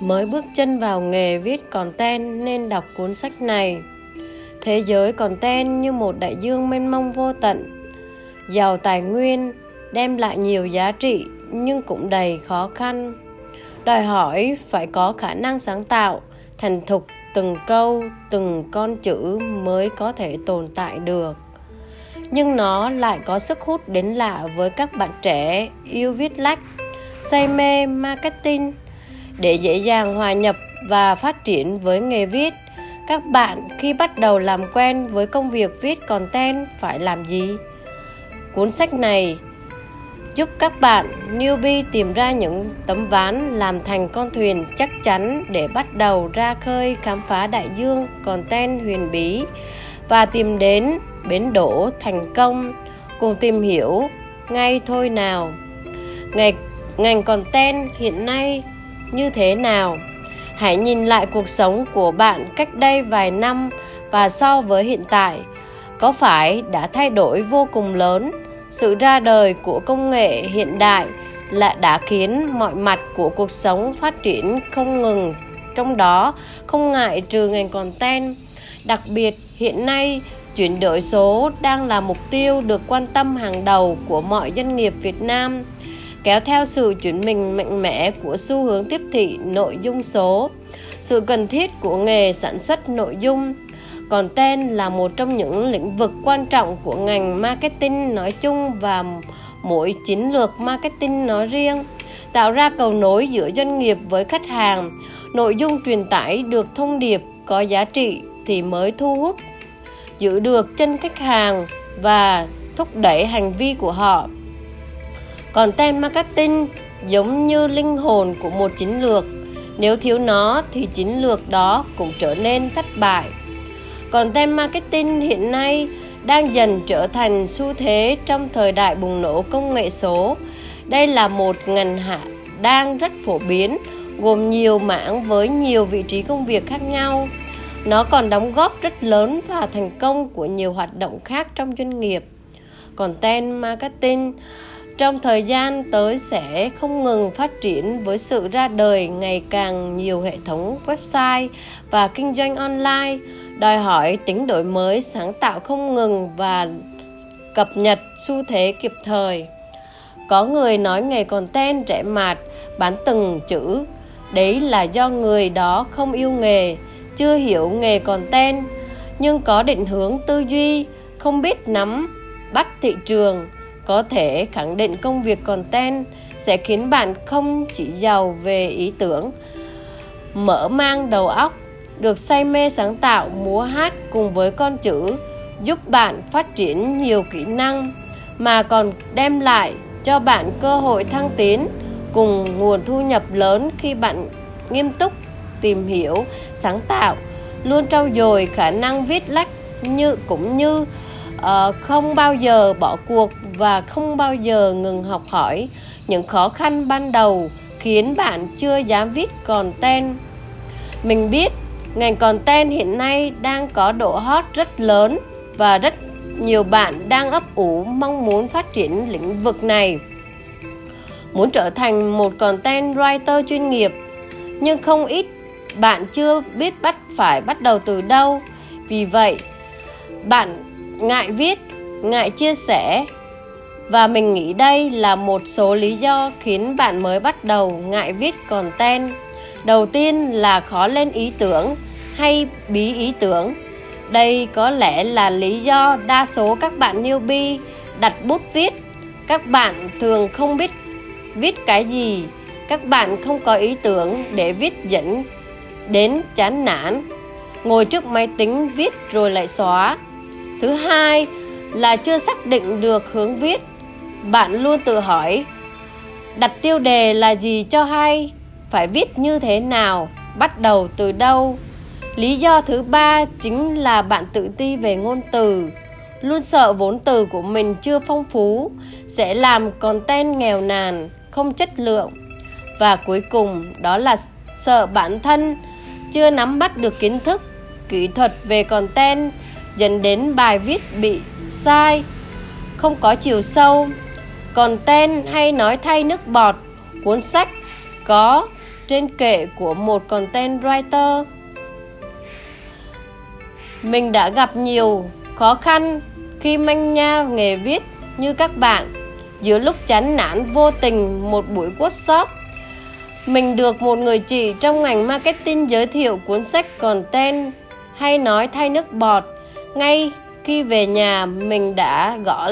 mới bước chân vào nghề viết content nên đọc cuốn sách này. Thế giới content như một đại dương mênh mông vô tận. Giàu tài nguyên, đem lại nhiều giá trị, nhưng cũng đầy khó khăn. Đòi hỏi phải có khả năng sáng tạo, thành thục từng câu, từng con chữ mới có thể tồn tại được. Nhưng nó lại có sức hút đến lạ với các bạn trẻ, yêu viết lách, say mê marketing để dễ dàng hòa nhập và phát triển với nghề viết. Các bạn khi bắt đầu làm quen với công việc viết content phải làm gì? Cuốn sách này giúp các bạn newbie tìm ra những tấm ván làm thành con thuyền chắc chắn để bắt đầu ra khơi khám phá đại dương content huyền bí và tìm đến bến đỗ thành công, cùng tìm hiểu ngay thôi nào. Ngày, ngành content hiện nay như thế nào? Hãy nhìn lại cuộc sống của bạn cách đây vài năm và so với hiện tại. Có phải đã thay đổi vô cùng lớn? Sự ra đời của công nghệ hiện đại là đã khiến mọi mặt của cuộc sống phát triển không ngừng. Trong đó, không ngại trừ ngành content. Đặc biệt, hiện nay, chuyển đổi số đang là mục tiêu được quan tâm hàng đầu của mọi doanh nghiệp việt nam kéo theo sự chuyển mình mạnh mẽ của xu hướng tiếp thị nội dung số. Sự cần thiết của nghề sản xuất nội dung content là một trong những lĩnh vực quan trọng của ngành marketing nói chung và mỗi chiến lược marketing nói riêng, tạo ra cầu nối giữa doanh nghiệp với khách hàng. Nội dung truyền tải được thông điệp có giá trị thì mới thu hút, giữ được chân khách hàng và thúc đẩy hành vi của họ còn tên marketing giống như linh hồn của một chiến lược. Nếu thiếu nó thì chiến lược đó cũng trở nên thất bại. Còn tên marketing hiện nay đang dần trở thành xu thế trong thời đại bùng nổ công nghệ số. Đây là một ngành hạ, đang rất phổ biến, gồm nhiều mảng với nhiều vị trí công việc khác nhau. Nó còn đóng góp rất lớn vào thành công của nhiều hoạt động khác trong doanh nghiệp. Còn tên marketing trong thời gian tới sẽ không ngừng phát triển với sự ra đời ngày càng nhiều hệ thống website và kinh doanh online. Đòi hỏi tính đổi mới, sáng tạo không ngừng và cập nhật xu thế kịp thời. Có người nói nghề content trẻ mạt, bán từng chữ. Đấy là do người đó không yêu nghề, chưa hiểu nghề content. Nhưng có định hướng tư duy, không biết nắm bắt thị trường có thể khẳng định công việc content sẽ khiến bạn không chỉ giàu về ý tưởng, mở mang đầu óc, được say mê sáng tạo, múa hát cùng với con chữ, giúp bạn phát triển nhiều kỹ năng, mà còn đem lại cho bạn cơ hội thăng tiến cùng nguồn thu nhập lớn khi bạn nghiêm túc tìm hiểu, sáng tạo, luôn trau dồi khả năng viết lách như cũng như uh, không bao giờ bỏ cuộc và không bao giờ ngừng học hỏi. Những khó khăn ban đầu khiến bạn chưa dám viết còn mình biết ngành content hiện nay đang có độ hot rất lớn và rất nhiều bạn đang ấp ủ mong muốn phát triển lĩnh vực này. Muốn trở thành một content writer chuyên nghiệp nhưng không ít bạn chưa biết bắt phải bắt đầu từ đâu. Vì vậy bạn ngại viết, ngại chia sẻ. Và mình nghĩ đây là một số lý do khiến bạn mới bắt đầu ngại viết content. Đầu tiên là khó lên ý tưởng hay bí ý tưởng. Đây có lẽ là lý do đa số các bạn newbie đặt bút viết. Các bạn thường không biết viết cái gì. Các bạn không có ý tưởng để viết dẫn đến chán nản. Ngồi trước máy tính viết rồi lại xóa thứ hai là chưa xác định được hướng viết. Bạn luôn tự hỏi, đặt tiêu đề là gì cho hay, phải viết như thế nào, bắt đầu từ đâu? Lý do thứ ba chính là bạn tự ti về ngôn từ. Luôn sợ vốn từ của mình chưa phong phú, sẽ làm content nghèo nàn, không chất lượng. Và cuối cùng, đó là sợ bản thân chưa nắm bắt được kiến thức, kỹ thuật về content dẫn đến bài viết bị sai không có chiều sâu còn tên hay nói thay nước bọt cuốn sách có trên kệ của một content writer. Mình đã gặp nhiều khó khăn khi manh nha nghề viết như các bạn. Giữa lúc chán nản vô tình một buổi workshop, mình được một người chị trong ngành marketing giới thiệu cuốn sách content hay nói thay nước bọt. Ngay khi về nhà, mình đã gõ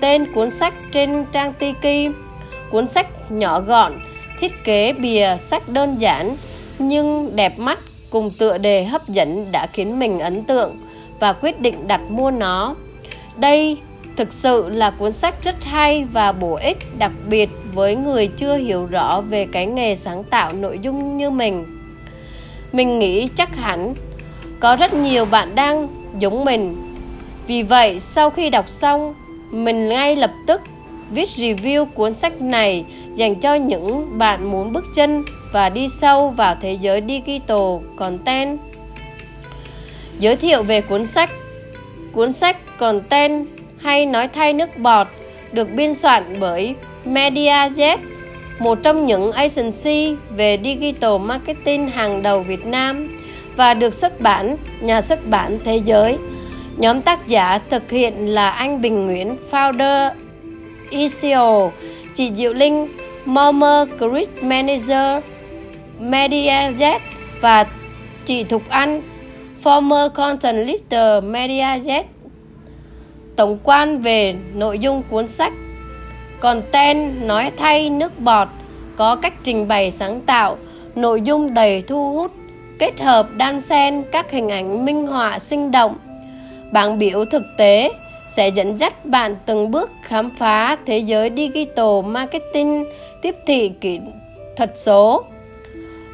tên cuốn sách trên trang Tiki. Cuốn sách nhỏ gọn, thiết kế bìa sách đơn giản nhưng đẹp mắt cùng tựa đề hấp dẫn đã khiến mình ấn tượng và quyết định đặt mua nó. Đây thực sự là cuốn sách rất hay và bổ ích đặc biệt với người chưa hiểu rõ về cái nghề sáng tạo nội dung như mình. Mình nghĩ chắc hẳn có rất nhiều bạn đang giống mình. Vì vậy, sau khi đọc xong, mình ngay lập tức viết review cuốn sách này dành cho những bạn muốn bước chân và đi sâu vào thế giới digital content. Giới thiệu về cuốn sách Cuốn sách Content hay nói thay nước bọt được biên soạn bởi mediajet một trong những agency về digital marketing hàng đầu Việt Nam và được xuất bản nhà xuất bản thế giới. Nhóm tác giả thực hiện là anh Bình Nguyễn, founder ICO, chị Diệu Linh, Momer Grid Manager, MediaZ và chị Thục Anh, former content leader MediaZ. Tổng quan về nội dung cuốn sách Content nói thay nước bọt có cách trình bày sáng tạo, nội dung đầy thu hút, kết hợp đan xen các hình ảnh minh họa sinh động. Bảng biểu thực tế sẽ dẫn dắt bạn từng bước khám phá thế giới digital marketing tiếp thị kỹ thuật số.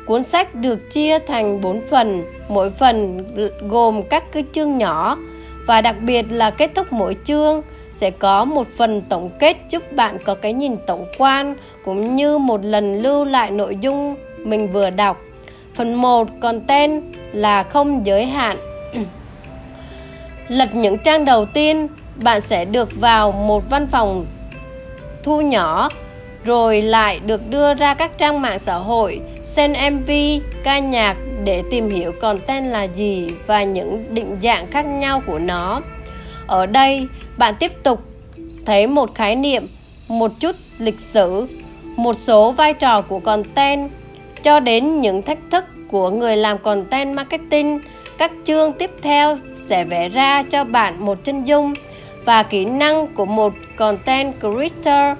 Cuốn sách được chia thành 4 phần, mỗi phần gồm các cái chương nhỏ và đặc biệt là kết thúc mỗi chương sẽ có một phần tổng kết giúp bạn có cái nhìn tổng quan cũng như một lần lưu lại nội dung mình vừa đọc. Phần 1 content là không giới hạn. Lật những trang đầu tiên, bạn sẽ được vào một văn phòng thu nhỏ rồi lại được đưa ra các trang mạng xã hội, xem MV, ca nhạc để tìm hiểu content là gì và những định dạng khác nhau của nó. Ở đây, bạn tiếp tục thấy một khái niệm, một chút lịch sử, một số vai trò của content cho đến những thách thức của người làm content marketing. Các chương tiếp theo sẽ vẽ ra cho bạn một chân dung và kỹ năng của một content creator.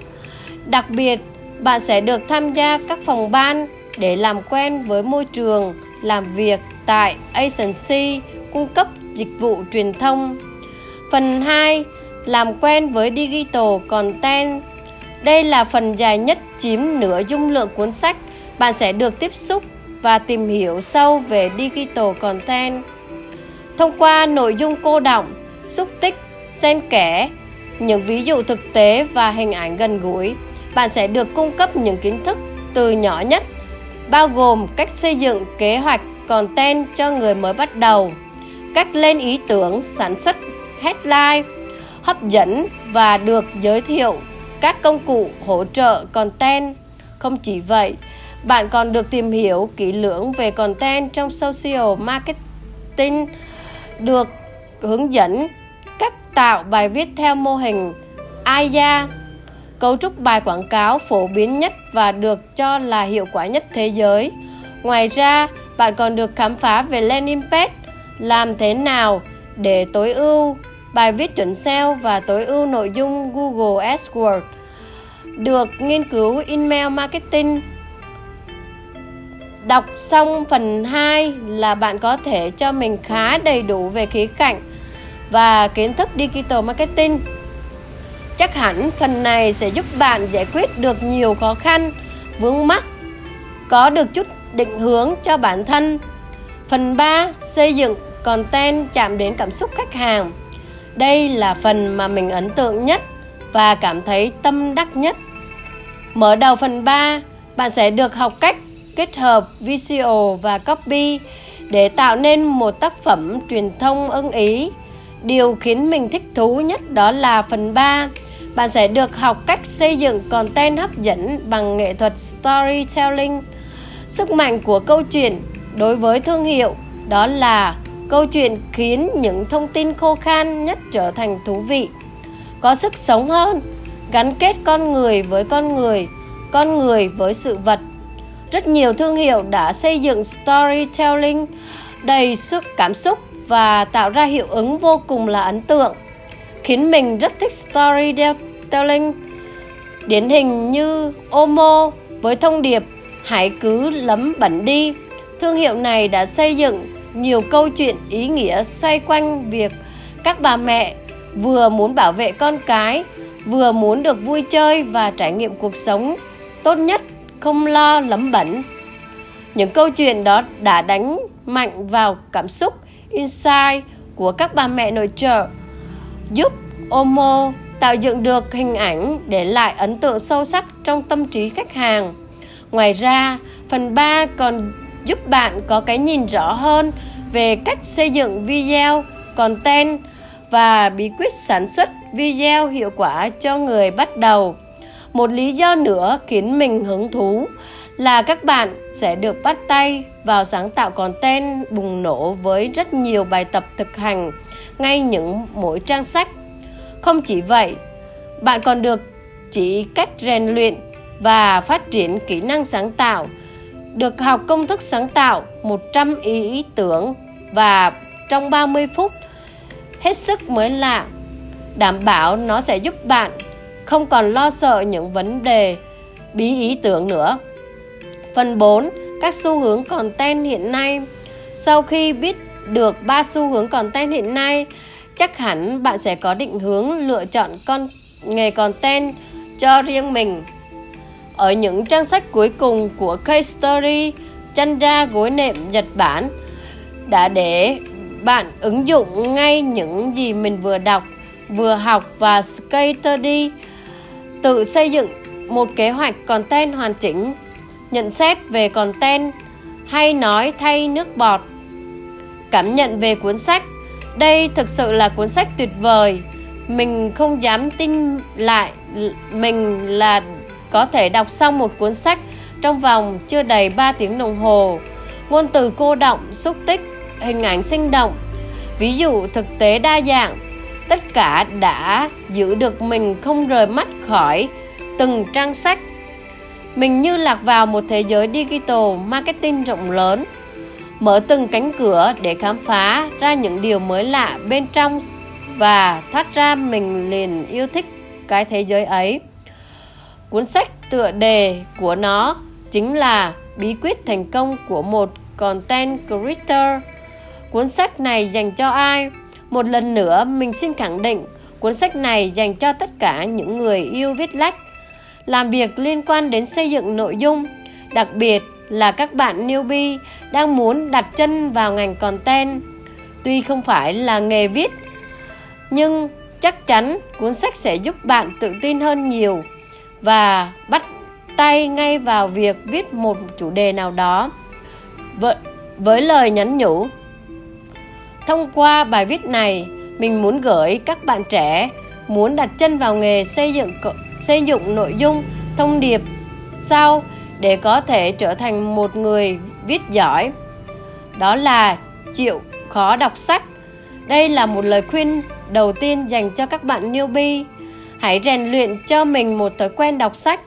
Đặc biệt, bạn sẽ được tham gia các phòng ban để làm quen với môi trường làm việc tại agency cung cấp dịch vụ truyền thông. Phần 2 làm quen với digital content. Đây là phần dài nhất chiếm nửa dung lượng cuốn sách. Bạn sẽ được tiếp xúc và tìm hiểu sâu về digital content. Thông qua nội dung cô động, xúc tích, xen kẽ, những ví dụ thực tế và hình ảnh gần gũi, bạn sẽ được cung cấp những kiến thức từ nhỏ nhất, bao gồm cách xây dựng kế hoạch content cho người mới bắt đầu, cách lên ý tưởng, sản xuất headline, hấp dẫn và được giới thiệu các công cụ hỗ trợ content. Không chỉ vậy, bạn còn được tìm hiểu kỹ lưỡng về content trong social marketing, được hướng dẫn cách tạo bài viết theo mô hình aida, cấu trúc bài quảng cáo phổ biến nhất và được cho là hiệu quả nhất thế giới. Ngoài ra, bạn còn được khám phá về landing page, làm thế nào để tối ưu bài viết chuẩn SEO và tối ưu nội dung Google AdWords được nghiên cứu email marketing. Đọc xong phần 2 là bạn có thể cho mình khá đầy đủ về khía cạnh và kiến thức digital marketing. Chắc hẳn phần này sẽ giúp bạn giải quyết được nhiều khó khăn, vướng mắc, có được chút định hướng cho bản thân. Phần 3 xây dựng content chạm đến cảm xúc khách hàng. Đây là phần mà mình ấn tượng nhất và cảm thấy tâm đắc nhất. Mở đầu phần 3, bạn sẽ được học cách kết hợp video và copy để tạo nên một tác phẩm truyền thông ưng ý. Điều khiến mình thích thú nhất đó là phần 3. Bạn sẽ được học cách xây dựng content hấp dẫn bằng nghệ thuật storytelling sức mạnh của câu chuyện đối với thương hiệu đó là câu chuyện khiến những thông tin khô khan nhất trở thành thú vị có sức sống hơn, gắn kết con người với con người con người với sự vật rất nhiều thương hiệu đã xây dựng storytelling đầy sức cảm xúc và tạo ra hiệu ứng vô cùng là ấn tượng, khiến mình rất thích storytelling. Điển hình như Omo với thông điệp hãy cứ lấm bẩn đi thương hiệu này đã xây dựng nhiều câu chuyện ý nghĩa xoay quanh việc các bà mẹ vừa muốn bảo vệ con cái, vừa muốn được vui chơi và trải nghiệm cuộc sống tốt nhất không lo lấm bẩn những câu chuyện đó đã đánh mạnh vào cảm xúc insight của các bà mẹ nội trợ giúp Omo tạo dựng được hình ảnh để lại ấn tượng sâu sắc trong tâm trí khách hàng. Ngoài ra, phần 3 còn giúp bạn có cái nhìn rõ hơn về cách xây dựng video, content và bí quyết sản xuất video hiệu quả cho người bắt đầu. Một lý do nữa khiến mình hứng thú là các bạn sẽ được bắt tay vào sáng tạo content bùng nổ với rất nhiều bài tập thực hành ngay những mỗi trang sách. Không chỉ vậy, bạn còn được chỉ cách rèn luyện và phát triển kỹ năng sáng tạo, được học công thức sáng tạo 100 ý, ý tưởng và trong 30 phút hết sức mới lạ. Đảm bảo nó sẽ giúp bạn không còn lo sợ những vấn đề bí ý tưởng nữa. Phần 4. Các xu hướng content hiện nay Sau khi biết được ba xu hướng content hiện nay, chắc hẳn bạn sẽ có định hướng lựa chọn con nghề content cho riêng mình. Ở những trang sách cuối cùng của Case Story, chăn da gối nệm Nhật Bản đã để bạn ứng dụng ngay những gì mình vừa đọc, vừa học và case study, tự xây dựng một kế hoạch content hoàn chỉnh, nhận xét về content hay nói thay nước bọt. Cảm nhận về cuốn sách, đây thực sự là cuốn sách tuyệt vời mình không dám tin lại mình là có thể đọc xong một cuốn sách trong vòng chưa đầy 3 tiếng đồng hồ. Ngôn từ cô động, xúc tích, hình ảnh sinh động, ví dụ thực tế đa dạng, tất cả đã giữ được mình không rời mắt khỏi từng trang sách. Mình như lạc vào một thế giới digital marketing rộng lớn, mở từng cánh cửa để khám phá ra những điều mới lạ bên trong và thoát ra mình liền yêu thích cái thế giới ấy. Cuốn sách tựa đề của nó chính là bí quyết thành công của một content creator. Cuốn sách này dành cho ai? Một lần nữa mình xin khẳng định cuốn sách này dành cho tất cả những người yêu viết lách làm việc liên quan đến xây dựng nội dung đặc biệt là các bạn newbie đang muốn đặt chân vào ngành content. Tuy không phải là nghề viết nhưng chắc chắn cuốn sách sẽ giúp bạn tự tin hơn nhiều và bắt tay ngay vào việc viết một chủ đề nào đó. Với, với lời nhắn nhủ thông qua bài viết này mình muốn gửi các bạn trẻ muốn đặt chân vào nghề xây dựng xây dựng nội dung thông điệp sau để có thể trở thành một người viết giỏi đó là chịu khó đọc sách đây là một lời khuyên đầu tiên dành cho các bạn newbie. Hãy rèn luyện cho mình một thói quen đọc sách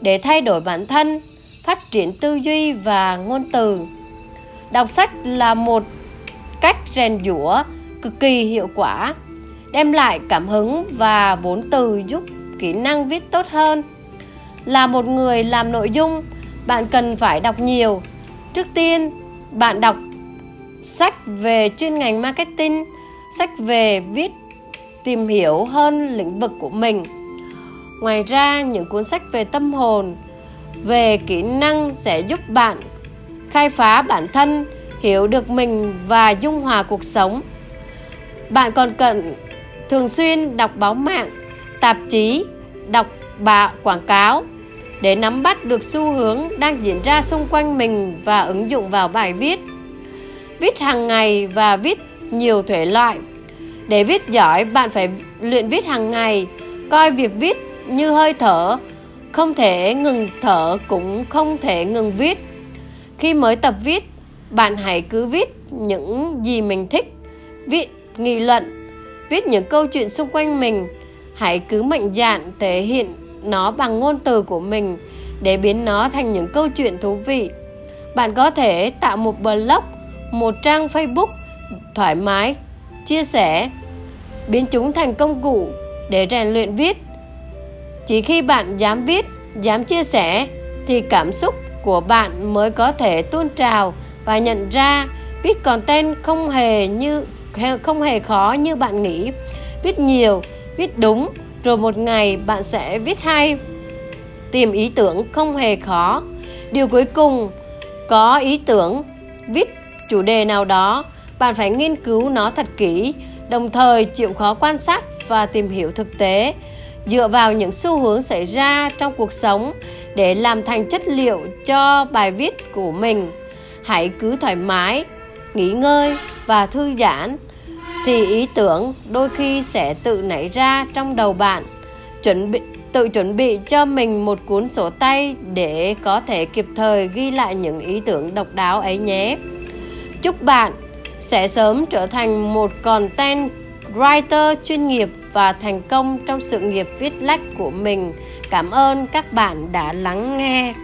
để thay đổi bản thân, phát triển tư duy và ngôn từ. Đọc sách là một cách rèn giũa cực kỳ hiệu quả, đem lại cảm hứng và vốn từ giúp kỹ năng viết tốt hơn. Là một người làm nội dung, bạn cần phải đọc nhiều. Trước tiên, bạn đọc sách về chuyên ngành marketing, sách về viết tìm hiểu hơn lĩnh vực của mình ngoài ra những cuốn sách về tâm hồn về kỹ năng sẽ giúp bạn khai phá bản thân hiểu được mình và dung hòa cuộc sống. Bạn còn cần thường xuyên đọc báo mạng tạp chí đọc bạ quảng cáo để nắm bắt được xu hướng đang diễn ra xung quanh mình và ứng dụng vào bài viết. Viết hàng ngày và viết nhiều thể loại. Để viết giỏi, bạn phải luyện viết hàng ngày, coi việc viết như hơi thở, không thể ngừng thở cũng không thể ngừng viết. khi mới tập viết bạn hãy cứ viết những gì mình thích, viết nghị luận, viết những câu chuyện xung quanh mình. Hãy cứ mạnh dạn thể hiện nó bằng ngôn từ của mình để biến nó thành những câu chuyện thú vị. Bạn có thể tạo một blog, một trang facebook thoải mái, chia sẻ, biến chúng thành công cụ để rèn luyện viết. Chỉ khi bạn dám viết, dám chia sẻ thì cảm xúc của bạn mới có thể tuôn trào và nhận ra viết content không hề như, không hề khó như bạn nghĩ. Viết nhiều, viết đúng, rồi một ngày bạn sẽ viết hay. Tìm ý tưởng không hề khó. Điều cuối cùng, có ý tưởng, viết chủ đề nào đó, bạn phải nghiên cứu nó thật kỹ, đồng thời chịu khó quan sát và tìm hiểu thực tế. Dựa vào những xu hướng xảy ra trong cuộc sống để làm thành chất liệu cho bài viết của mình hãy cứ thoải mái, nghỉ ngơi và thư giãn, thì ý tưởng đôi khi sẽ tự nảy ra trong đầu bạn. Chuẩn bị, tự chuẩn bị cho mình một cuốn sổ tay để có thể kịp thời ghi lại những ý tưởng độc đáo ấy nhé. Chúc bạn sẽ sớm trở thành một content writer chuyên nghiệp và thành công trong sự nghiệp viết lách của mình. Cảm ơn các bạn đã lắng nghe.